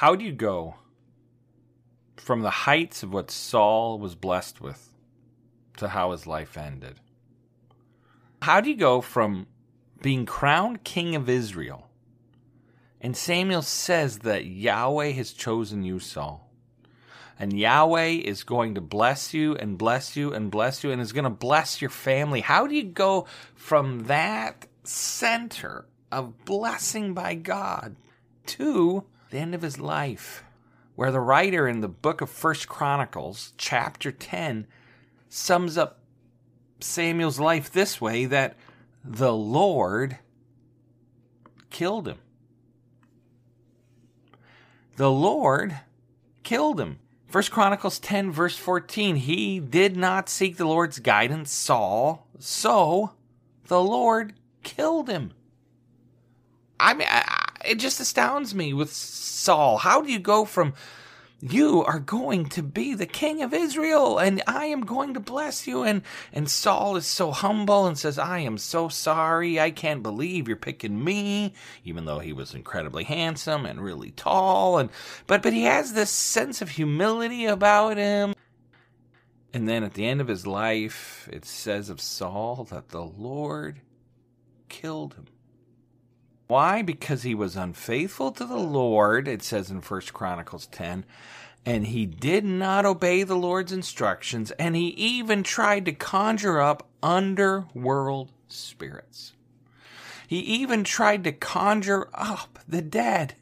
How do you go from the heights of what Saul was blessed with to how his life ended? How do you go from being crowned king of Israel and Samuel says that Yahweh has chosen you, Saul? And Yahweh is going to bless you and bless you and bless you and is going to bless your family. How do you go from that center of blessing by God to the end of his life, where the writer in the book of First Chronicles, chapter 10, sums up Samuel's life this way that the Lord killed him. The Lord killed him. First Chronicles 10 verse 14, he did not seek the Lord's guidance, Saul, so the Lord killed him. I mean, I, it just astounds me with Saul. How do you go from you are going to be the king of Israel and I am going to bless you and and Saul is so humble and says I am so sorry. I can't believe you're picking me even though he was incredibly handsome and really tall and but but he has this sense of humility about him. And then at the end of his life it says of Saul that the Lord killed him why? Because he was unfaithful to the Lord, it says in First Chronicles 10, and he did not obey the Lord's instructions, and he even tried to conjure up underworld spirits. He even tried to conjure up the dead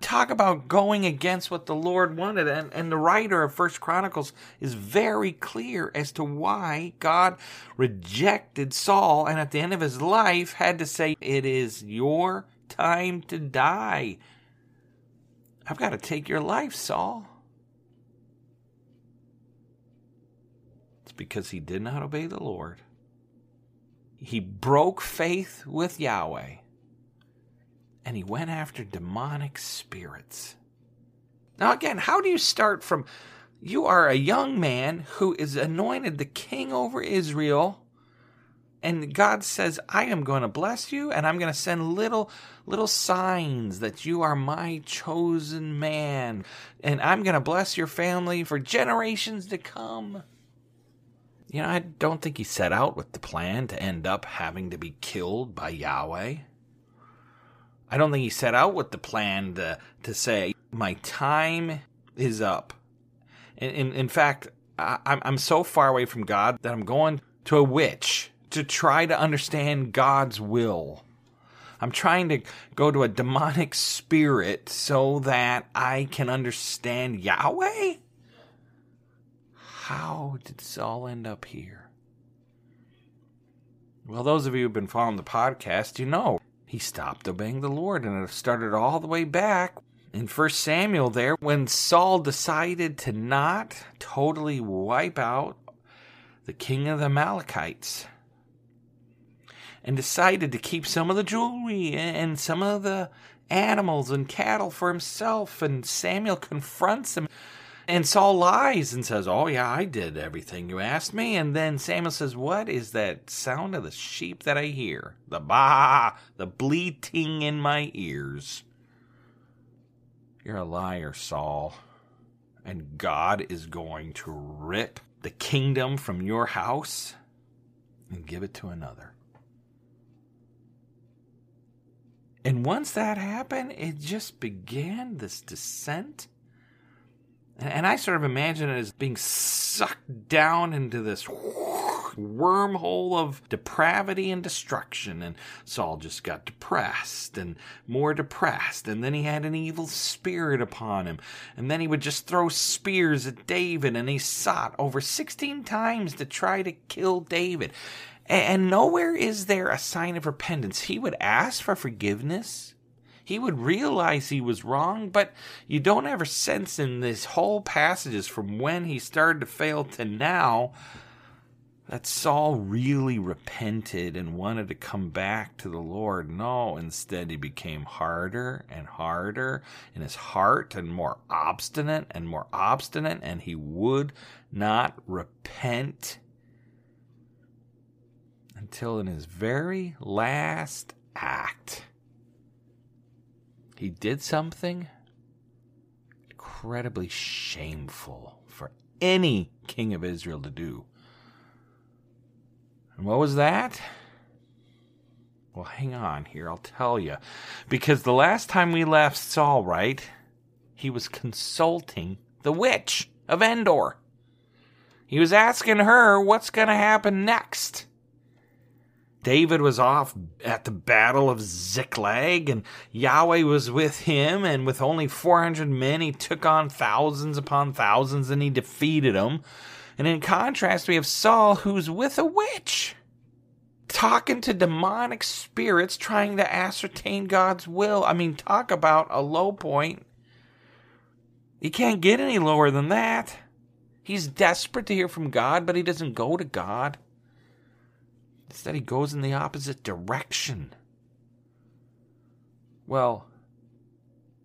talk about going against what the Lord wanted. And, and the writer of First Chronicles is very clear as to why God rejected Saul and at the end of his life had to say, It is your time to die. I've got to take your life, Saul. It's because he did not obey the Lord. He broke faith with Yahweh and he went after demonic spirits. Now, again, how do you start from you are a young man who is anointed the king over Israel? And God says, I am going to bless you, and I'm going to send little, little signs that you are my chosen man. And I'm going to bless your family for generations to come. You know, I don't think he set out with the plan to end up having to be killed by Yahweh. I don't think he set out with the plan to, to say, my time is up. In, in, in fact, I, I'm so far away from God that I'm going to a witch to try to understand God's will. I'm trying to go to a demonic spirit so that I can understand Yahweh? How did this all end up here? Well, those of you who've been following the podcast, you know he stopped obeying the Lord. And it started all the way back in 1 Samuel there when Saul decided to not totally wipe out the king of the Amalekites and decided to keep some of the jewelry and some of the animals and cattle for himself. And Samuel confronts him. And Saul lies and says, Oh, yeah, I did everything you asked me. And then Samuel says, What is that sound of the sheep that I hear? The baa, the bleating in my ears. You're a liar, Saul. And God is going to rip the kingdom from your house and give it to another. And once that happened, it just began this descent and I sort of imagine it as being sucked down into this wormhole of depravity and destruction. And Saul just got depressed and more depressed. And then he had an evil spirit upon him. And then he would just throw spears at David. And he sought over 16 times to try to kill David. And nowhere is there a sign of repentance. He would ask for forgiveness he would realize he was wrong, but you don't ever sense in this whole passages from when he started to fail to now that Saul really repented and wanted to come back to the Lord. No, instead he became harder and harder in his heart and more obstinate and more obstinate, and he would not repent until in his very last act he did something incredibly shameful for any king of Israel to do. And what was that? Well, hang on here, I'll tell you. Because the last time we left Saul, right, he was consulting the witch of Endor. He was asking her what's going to happen next. David was off at the battle of Ziklag, and Yahweh was with him, and with only 400 men, he took on thousands upon thousands, and he defeated them. And in contrast, we have Saul, who's with a witch, talking to demonic spirits, trying to ascertain God's will. I mean, talk about a low point. You can't get any lower than that. He's desperate to hear from God, but he doesn't go to God. Instead, he goes in the opposite direction. Well,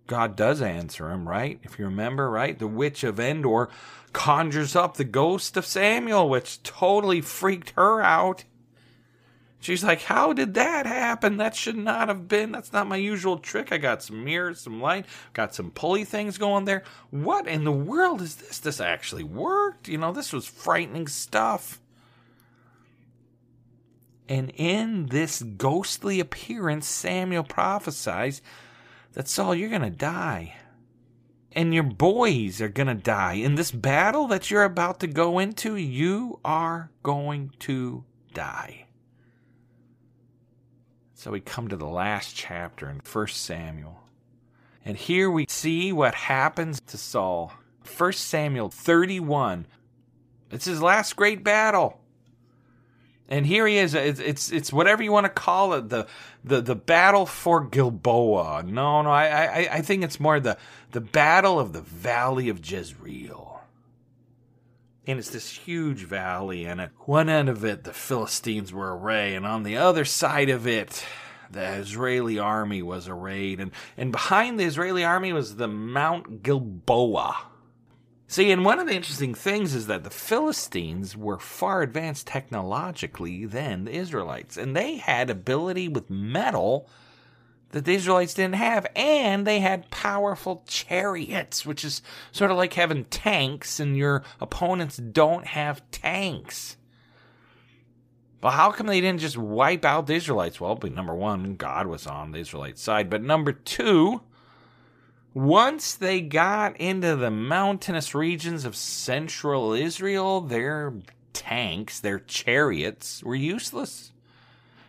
God does answer him, right? If you remember, right? The witch of Endor conjures up the ghost of Samuel, which totally freaked her out. She's like, How did that happen? That should not have been. That's not my usual trick. I got some mirrors, some light, got some pulley things going there. What in the world is this? This actually worked. You know, this was frightening stuff. And in this ghostly appearance, Samuel prophesies that Saul, you're going to die. And your boys are going to die. In this battle that you're about to go into, you are going to die. So we come to the last chapter in 1 Samuel. And here we see what happens to Saul. 1 Samuel 31. It's his last great battle. And here he is. It's, it's it's whatever you want to call it. The the the battle for Gilboa. No, no. I I I think it's more the the battle of the Valley of Jezreel. And it's this huge valley, and at one end of it, the Philistines were arrayed, and on the other side of it, the Israeli army was arrayed, and, and behind the Israeli army was the Mount Gilboa See, and one of the interesting things is that the Philistines were far advanced technologically than the Israelites, and they had ability with metal that the Israelites didn't have, and they had powerful chariots, which is sort of like having tanks, and your opponents don't have tanks. Well, how come they didn't just wipe out the Israelites? Well, number one, God was on the Israelite side, but number two, once they got into the mountainous regions of central Israel, their tanks, their chariots, were useless.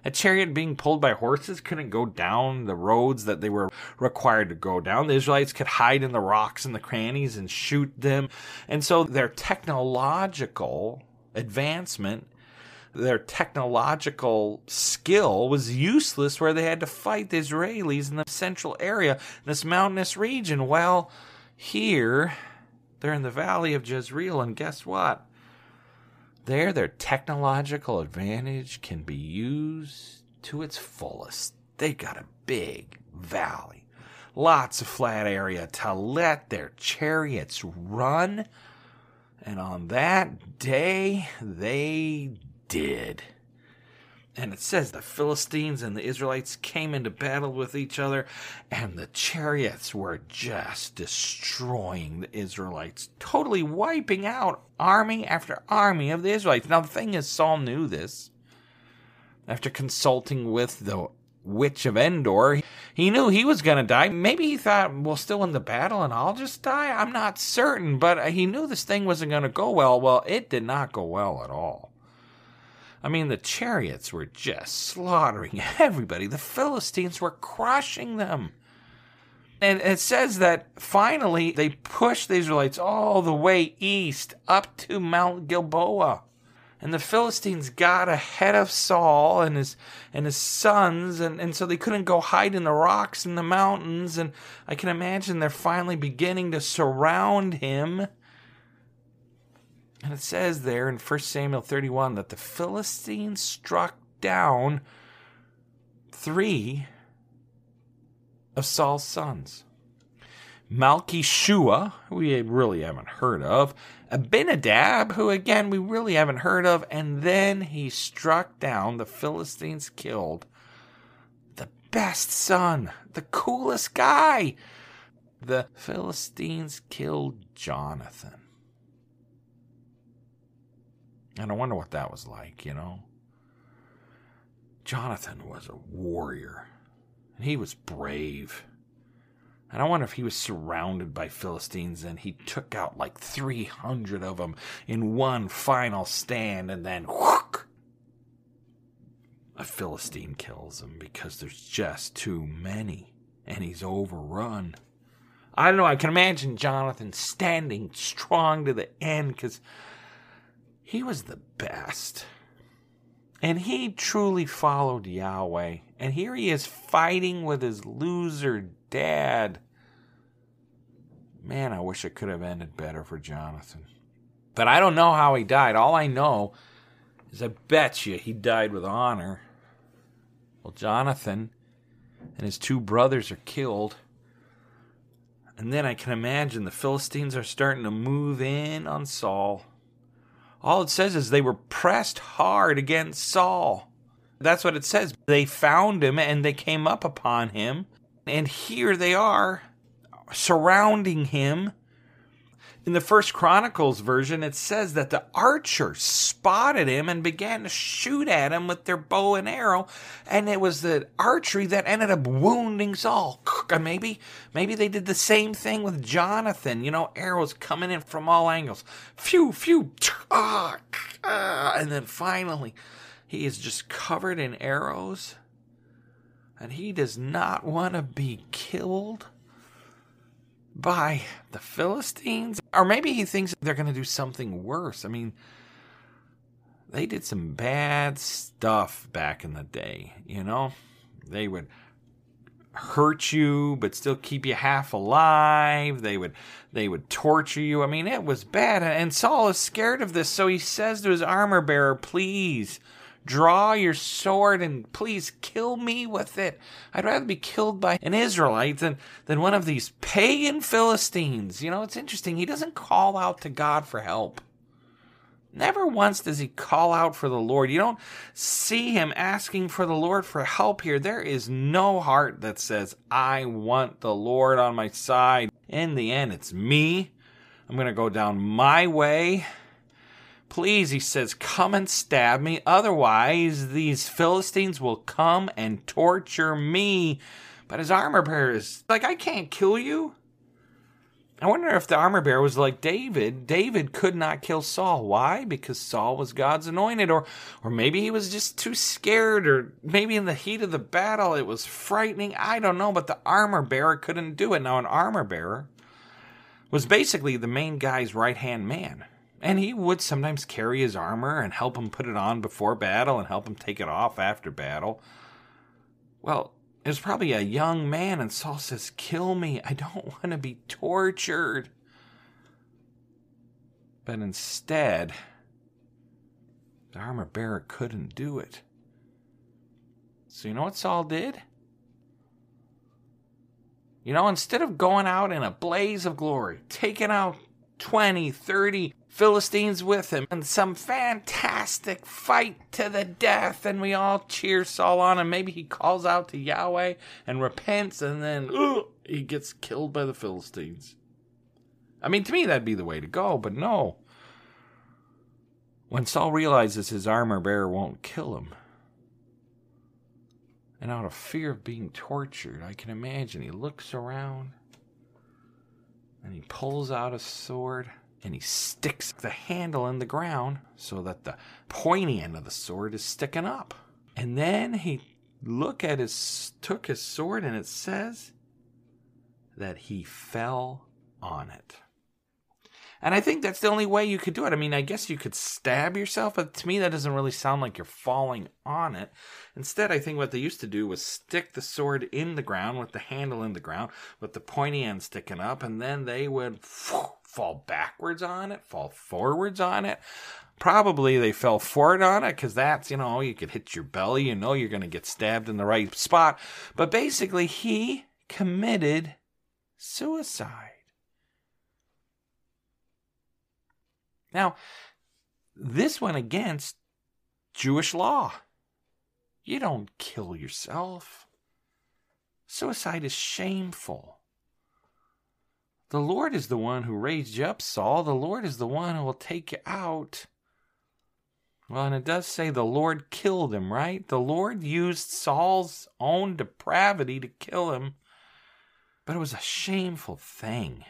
A chariot being pulled by horses couldn't go down the roads that they were required to go down. The Israelites could hide in the rocks and the crannies and shoot them. And so their technological advancement their technological skill was useless where they had to fight the Israelis in the central area, this mountainous region. Well, here, they're in the valley of Jezreel, and guess what? There, their technological advantage can be used to its fullest. They got a big valley. lots of flat area to let their chariots run. And on that day, they did. And it says the Philistines and the Israelites came into battle with each other, and the chariots were just destroying the Israelites, totally wiping out army after army of the Israelites. Now, the thing is, Saul knew this. After consulting with the witch of Endor, he knew he was going to die. Maybe he thought, we'll still win the battle and I'll just die. I'm not certain, but he knew this thing wasn't going to go well. Well, it did not go well at all. I mean, the chariots were just slaughtering everybody. The Philistines were crushing them. And it says that finally they pushed the Israelites all the way east up to Mount Gilboa. And the Philistines got ahead of Saul and his and his sons, and, and so they couldn't go hide in the rocks and the mountains. And I can imagine they're finally beginning to surround him. And it says there in 1 Samuel 31 that the Philistines struck down three of Saul's sons. Malchishua, who we really haven't heard of, Abinadab, who again we really haven't heard of, and then he struck down, the Philistines killed the best son, the coolest guy. The Philistines killed Jonathan. And I wonder what that was like, you know? Jonathan was a warrior. And he was brave. And I wonder if he was surrounded by Philistines and he took out like 300 of them in one final stand and then whook, a Philistine kills him because there's just too many and he's overrun. I don't know, I can imagine Jonathan standing strong to the end because he was the best. And he truly followed Yahweh. And here he is fighting with his loser dad. Man, I wish it could have ended better for Jonathan. But I don't know how he died. All I know is I bet you he died with honor. Well, Jonathan and his two brothers are killed. And then I can imagine the Philistines are starting to move in on Saul. All it says is they were pressed hard against Saul. That's what it says. They found him and they came up upon him. And here they are surrounding him in the first Chronicles version, it says that the archers spotted him and began to shoot at him with their bow and arrow, and it was the archery that ended up wounding Saul. Maybe, maybe they did the same thing with Jonathan. You know, arrows coming in from all angles. Phew, phew, ah, ah, and then finally, he is just covered in arrows, and he does not want to be killed by the Philistines? Or maybe he thinks they're going to do something worse. I mean, they did some bad stuff back in the day, you know? They would hurt you but still keep you half alive. They would they would torture you. I mean, it was bad. And Saul is scared of this, so he says to his armor bearer, "Please, Draw your sword and please kill me with it. I'd rather be killed by an Israelite than, than one of these pagan Philistines. You know, it's interesting. He doesn't call out to God for help. Never once does he call out for the Lord. You don't see him asking for the Lord for help here. There is no heart that says, I want the Lord on my side. In the end, it's me. I'm going to go down my way. Please, he says, come and stab me. Otherwise, these Philistines will come and torture me. But his armor bearer is like, I can't kill you. I wonder if the armor bearer was like David. David could not kill Saul. Why? Because Saul was God's anointed, or or maybe he was just too scared, or maybe in the heat of the battle it was frightening. I don't know, but the armor bearer couldn't do it. Now an armor bearer was basically the main guy's right hand man. And he would sometimes carry his armor and help him put it on before battle and help him take it off after battle. Well, it was probably a young man, and Saul says, Kill me. I don't want to be tortured. But instead, the armor bearer couldn't do it. So, you know what Saul did? You know, instead of going out in a blaze of glory, taking out 20, 30 Philistines with him, and some fantastic fight to the death, and we all cheer Saul on, and maybe he calls out to Yahweh and repents, and then ugh, he gets killed by the Philistines. I mean, to me, that'd be the way to go, but no. When Saul realizes his armor bearer won't kill him, and out of fear of being tortured, I can imagine he looks around and he pulls out a sword and he sticks the handle in the ground so that the pointy end of the sword is sticking up. And then he look at his took his sword and it says that he fell on it. And I think that's the only way you could do it. I mean, I guess you could stab yourself, but to me, that doesn't really sound like you're falling on it. Instead, I think what they used to do was stick the sword in the ground with the handle in the ground, with the pointy end sticking up, and then they would fall backwards on it, fall forwards on it. Probably they fell forward on it because that's, you know, you could hit your belly, you know, you're going to get stabbed in the right spot. But basically, he committed suicide. Now, this went against Jewish law. You don't kill yourself. Suicide is shameful. The Lord is the one who raised you up, Saul. The Lord is the one who will take you out. Well, and it does say the Lord killed him, right? The Lord used Saul's own depravity to kill him, but it was a shameful thing.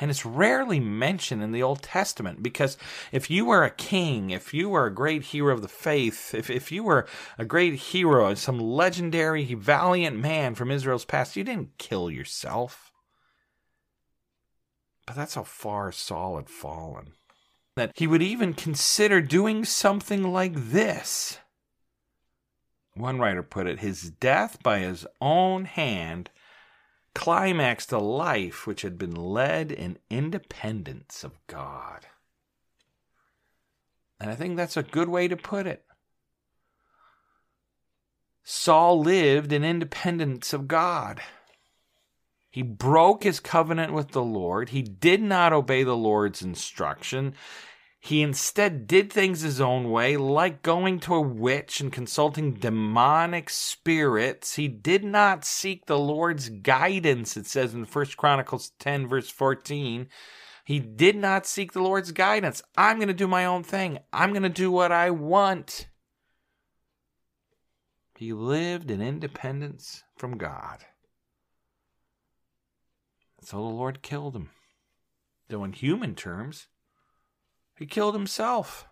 And it's rarely mentioned in the Old Testament because if you were a king, if you were a great hero of the faith, if, if you were a great hero, some legendary, valiant man from Israel's past, you didn't kill yourself. But that's how far Saul had fallen. That he would even consider doing something like this. One writer put it his death by his own hand climaxed a life which had been led in independence of God. And I think that's a good way to put it. Saul lived in independence of God. He broke his covenant with the Lord. He did not obey the Lord's instruction. He instead did things his own way, like going to a witch and consulting demonic spirits. He did not seek the Lord's guidance, it says in 1 Chronicles 10, verse 14. He did not seek the Lord's guidance. I'm going to do my own thing. I'm going to do what I want. He lived in independence from God. So the Lord killed him. Though in human terms, he killed himself.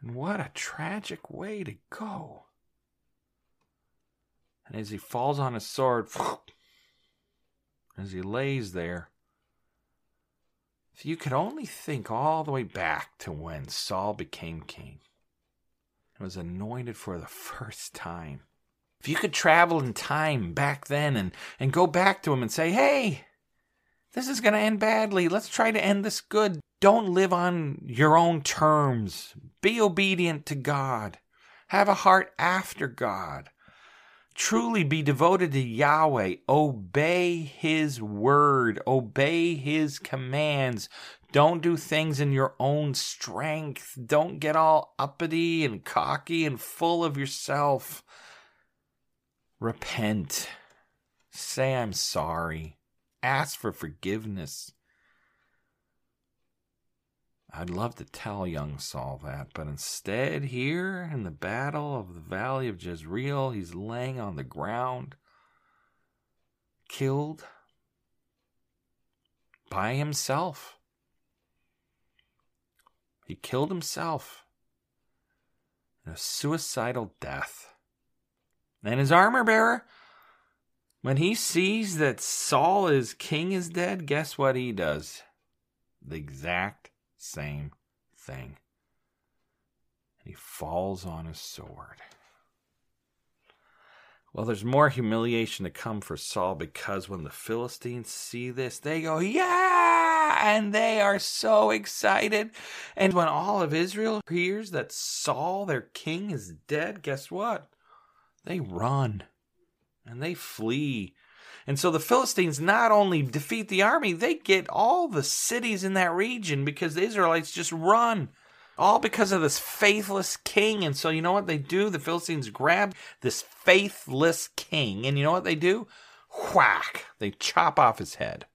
And what a tragic way to go. And as he falls on his sword, as he lays there, if you could only think all the way back to when Saul became king and was anointed for the first time. If you could travel in time back then and, and go back to him and say, hey, this is going to end badly. Let's try to end this good. Don't live on your own terms. Be obedient to God. Have a heart after God. Truly be devoted to Yahweh. Obey His word. Obey His commands. Don't do things in your own strength. Don't get all uppity and cocky and full of yourself. Repent. Say, I'm sorry. Ask for forgiveness. I'd love to tell young Saul that, but instead, here in the battle of the valley of Jezreel, he's laying on the ground, killed by himself. He killed himself in a suicidal death. And his armor bearer, when he sees that Saul, his king, is dead, guess what he does? The exact same thing. And he falls on his sword. Well, there's more humiliation to come for Saul because when the Philistines see this, they go, Yeah! And they are so excited. And when all of Israel hears that Saul, their king, is dead, guess what? They run and they flee And so the Philistines not only defeat the army, they get all the cities in that region because the Israelites just run. All because of this faithless king. And so, you know what they do? The Philistines grab this faithless king, and you know what they do? Whack! They chop off his head.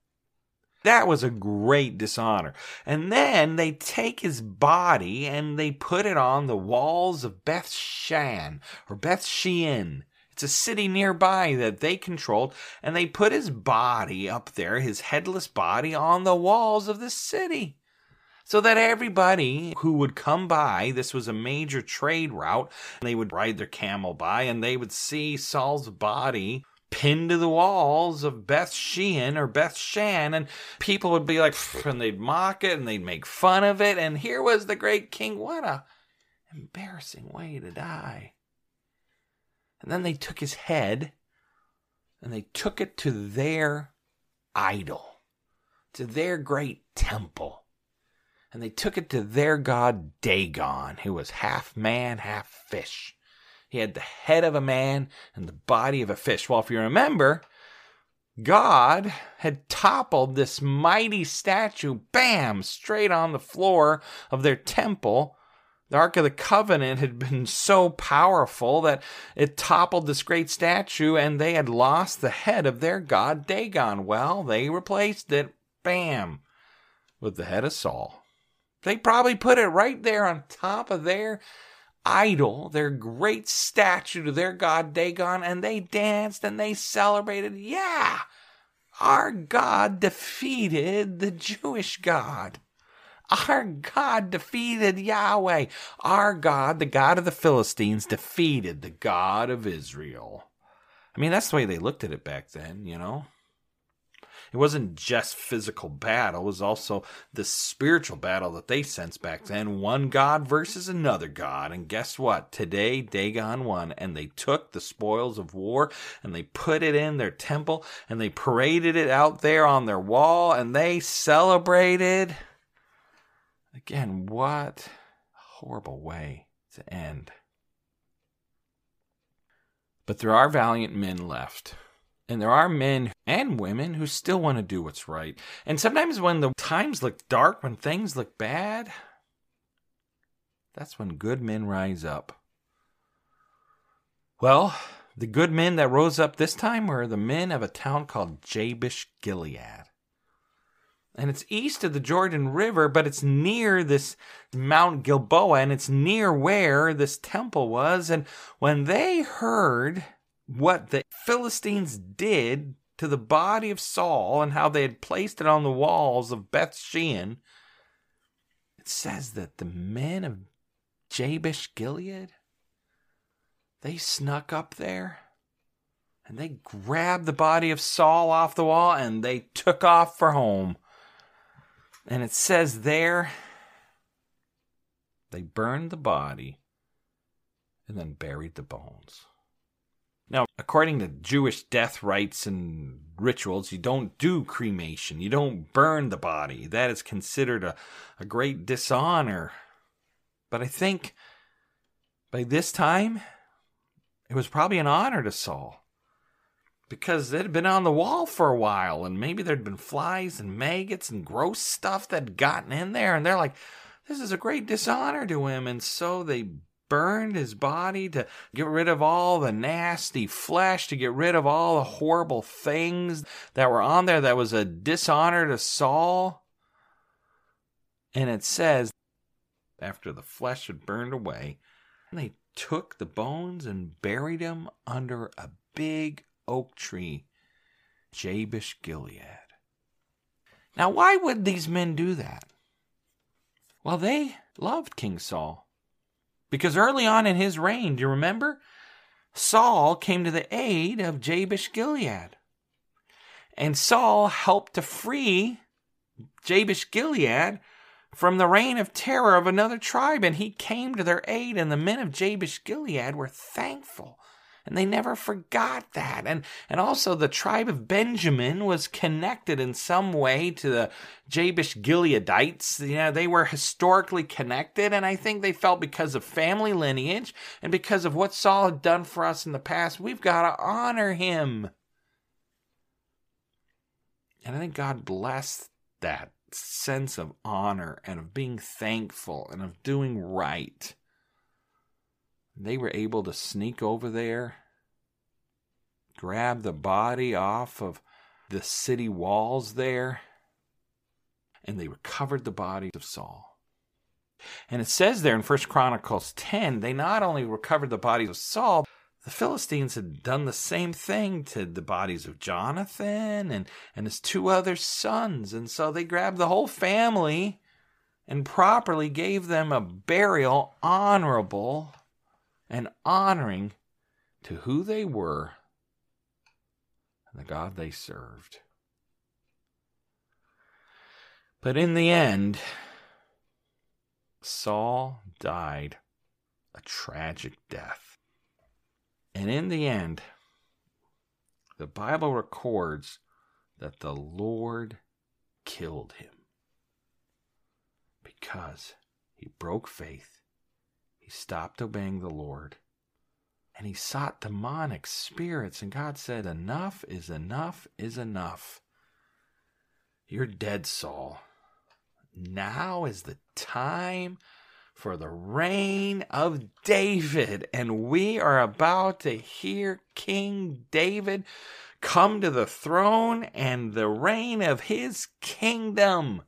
That was a great dishonor. And then they take his body and they put it on the walls of Beth Shan or Beth Shean. It's a city nearby that they controlled, and they put his body up there, his headless body, on the walls of the city. So that everybody who would come by, this was a major trade route, they would ride their camel by and they would see Saul's body pinned to the walls of Beth Shean or Beth Shan, and people would be like, and they'd mock it and they'd make fun of it. And here was the great king. What a embarrassing way to die. And then they took his head and they took it to their idol, to their great temple. And they took it to their god Dagon, who was half man, half fish. He had the head of a man and the body of a fish. Well, if you remember, God had toppled this mighty statue, bam, straight on the floor of their temple. The Ark of the Covenant had been so powerful that it toppled this great statue and they had lost the head of their god Dagon. Well, they replaced it, bam, with the head of Saul. They probably put it right there on top of their idol, their great statue to their god Dagon, and they danced and they celebrated. Yeah, our God defeated the Jewish God. Our God defeated Yahweh. Our God, the God of the Philistines, defeated the God of Israel. I mean, that's the way they looked at it back then, you know? It wasn't just physical battle, it was also the spiritual battle that they sensed back then. One God versus another God. And guess what? Today, Dagon won, and they took the spoils of war and they put it in their temple and they paraded it out there on their wall and they celebrated. Again, what a horrible way to end. But there are valiant men left and there are men and women who still want to do what's right. And sometimes when the times look dark, when things look bad, that's when good men rise up. Well, the good men that rose up this time were the men of a town called Jabesh Gilead. And it's east of the Jordan River, but it's near this Mount Gilboa, and it's near where this temple was. And when they heard what the Philistines did to the body of Saul and how they had placed it on the walls of Beth Shean, it says that the men of Jabesh Gilead, they snuck up there and they grabbed the body of Saul off the wall and they took off for home. And it says there, they burned the body and then buried the bones. Now, according to Jewish death rites and rituals, you don't do cremation. You don't burn the body. That is considered a, a great dishonor. But I think by this time, it was probably an honor to Saul because it had been on the wall for a while and maybe there'd been flies and maggots and gross stuff that had gotten in there. And they're like, this is a great dishonor to him. And so they burned his body to get rid of all the nasty flesh, to get rid of all the horrible things that were on there that was a dishonor to Saul. And it says, after the flesh had burned away, they took the bones and buried them under a big oak tree, Jabesh Gilead. Now, why would these men do that? Well, they loved King Saul. Because early on in his reign, do you remember? Saul came to the aid of Jabesh Gilead. And Saul helped to free Jabesh Gilead from the reign of terror of another tribe, and he came to their aid, and the men of Jabesh Gilead were thankful and they never forgot that. And and also the tribe of Benjamin was connected in some way to the Jabesh Gileadites. You know, they were historically connected, and I think they felt because of family lineage and because of what Saul had done for us in the past, we've got to honor him. And I think God blessed that sense of honor and of being thankful and of doing right. They were able to sneak over there, grab the body off of the city walls there, and they recovered the body of Saul. And it says there in First Chronicles 10, they not only recovered the bodies of Saul, the Philistines had done the same thing to the bodies of Jonathan and, and his two other sons. And so they grabbed the whole family and properly gave them a burial honorable and honoring to who they were and the God they served. But in the end, Saul died a tragic death. And in the end, the Bible records that the Lord killed him because he broke faith, he stopped obeying the Lord, and he sought demonic spirits. And God said, Enough is enough is enough. You're dead, Saul. Now is the time for the reign of David. And we are about to hear King David come to the throne and the reign of his kingdom.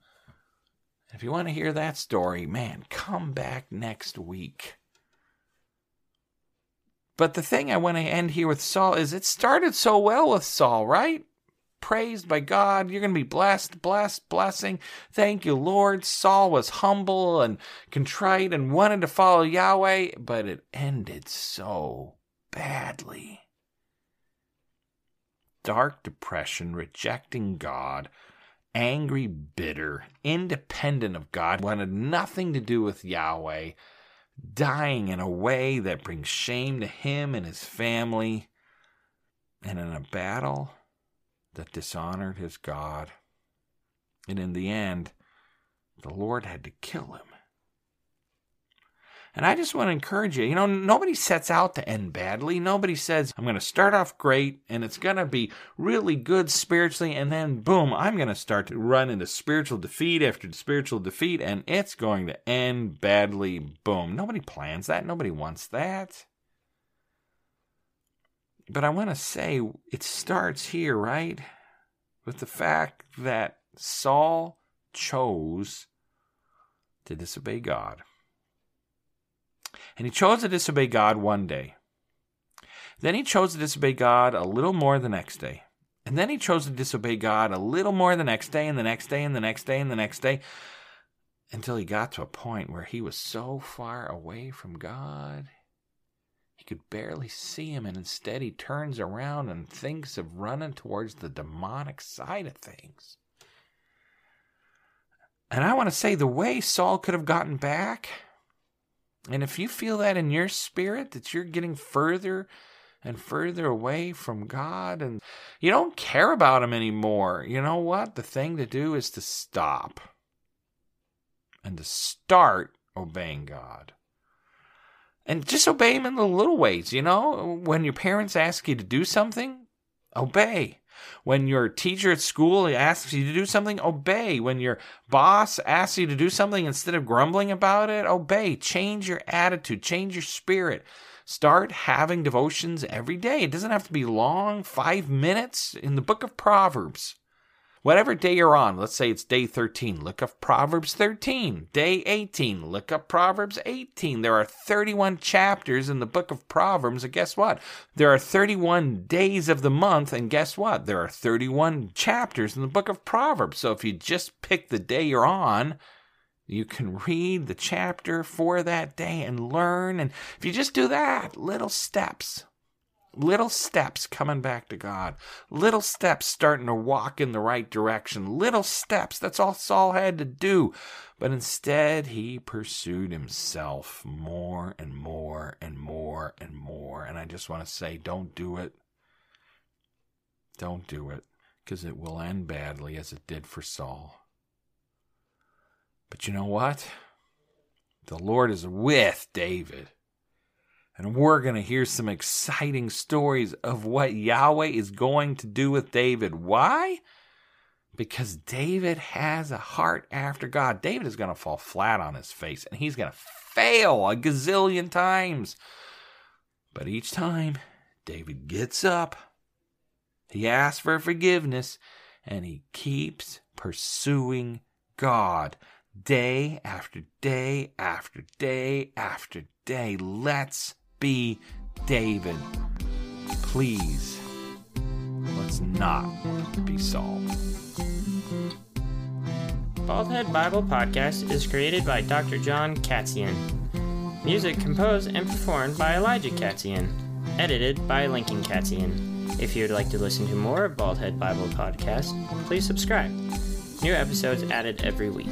If you want to hear that story, man, come back next week. But the thing I want to end here with Saul is it started so well with Saul, right? praised by God. You're going to be blessed, blessed, blessing. Thank you, Lord. Saul was humble and contrite and wanted to follow Yahweh, but it ended so badly. Dark depression, rejecting God, angry, bitter, independent of God, wanted nothing to do with Yahweh, dying in a way that brings shame to him and his family. And in a battle that dishonored his God. And in the end, the Lord had to kill him. And I just want to encourage you. You know, nobody sets out to end badly. Nobody says, I'm going to start off great and it's going to be really good spiritually. And then, boom, I'm going to start to run into spiritual defeat after spiritual defeat and it's going to end badly. Boom. Nobody plans that. Nobody wants that. But I want to say it starts here, right? With the fact that Saul chose to disobey God. And he chose to disobey God one day. Then he chose to disobey God a little more the next day. And then he chose to disobey God a little more the next day, and the next day, and the next day, and the next day, until he got to a point where he was so far away from God, he could barely see him, and instead he turns around and thinks of running towards the demonic side of things. And I want to say the way Saul could have gotten back, and if you feel that in your spirit, that you're getting further and further away from God and you don't care about Him anymore, you know what? The thing to do is to stop and to start obeying God and just obey him in the little ways, you know? When your parents ask you to do something, obey. When your teacher at school asks you to do something, obey. When your boss asks you to do something instead of grumbling about it, obey. Change your attitude, change your spirit. Start having devotions every day. It doesn't have to be long, five minutes. In the book of Proverbs, Whatever day you're on, let's say it's day 13, look up Proverbs 13. Day 18, look up Proverbs 18. There are 31 chapters in the book of Proverbs, and guess what? There are 31 days of the month, and guess what? There are 31 chapters in the book of Proverbs. So if you just pick the day you're on, you can read the chapter for that day and learn. And if you just do that, little steps, Little steps coming back to God. Little steps starting to walk in the right direction. Little steps. That's all Saul had to do. But instead, he pursued himself more and more and more and more. And I just want to say, don't do it. Don't do it. Because it will end badly as it did for Saul. But you know what? The Lord is with David. And we're going to hear some exciting stories of what Yahweh is going to do with David. Why? because David has a heart after God. David is going to fall flat on his face and he's going to fail a gazillion times. But each time, David gets up, he asks for forgiveness, and he keeps pursuing God day after day after day after day. Let's be David. Please, let's not be Saul. Baldhead Bible Podcast is created by Dr. John Katzian. Music composed and performed by Elijah Katzian. Edited by Lincoln Katzian. If you would like to listen to more of Baldhead Bible Podcast, please subscribe. New episodes added every week.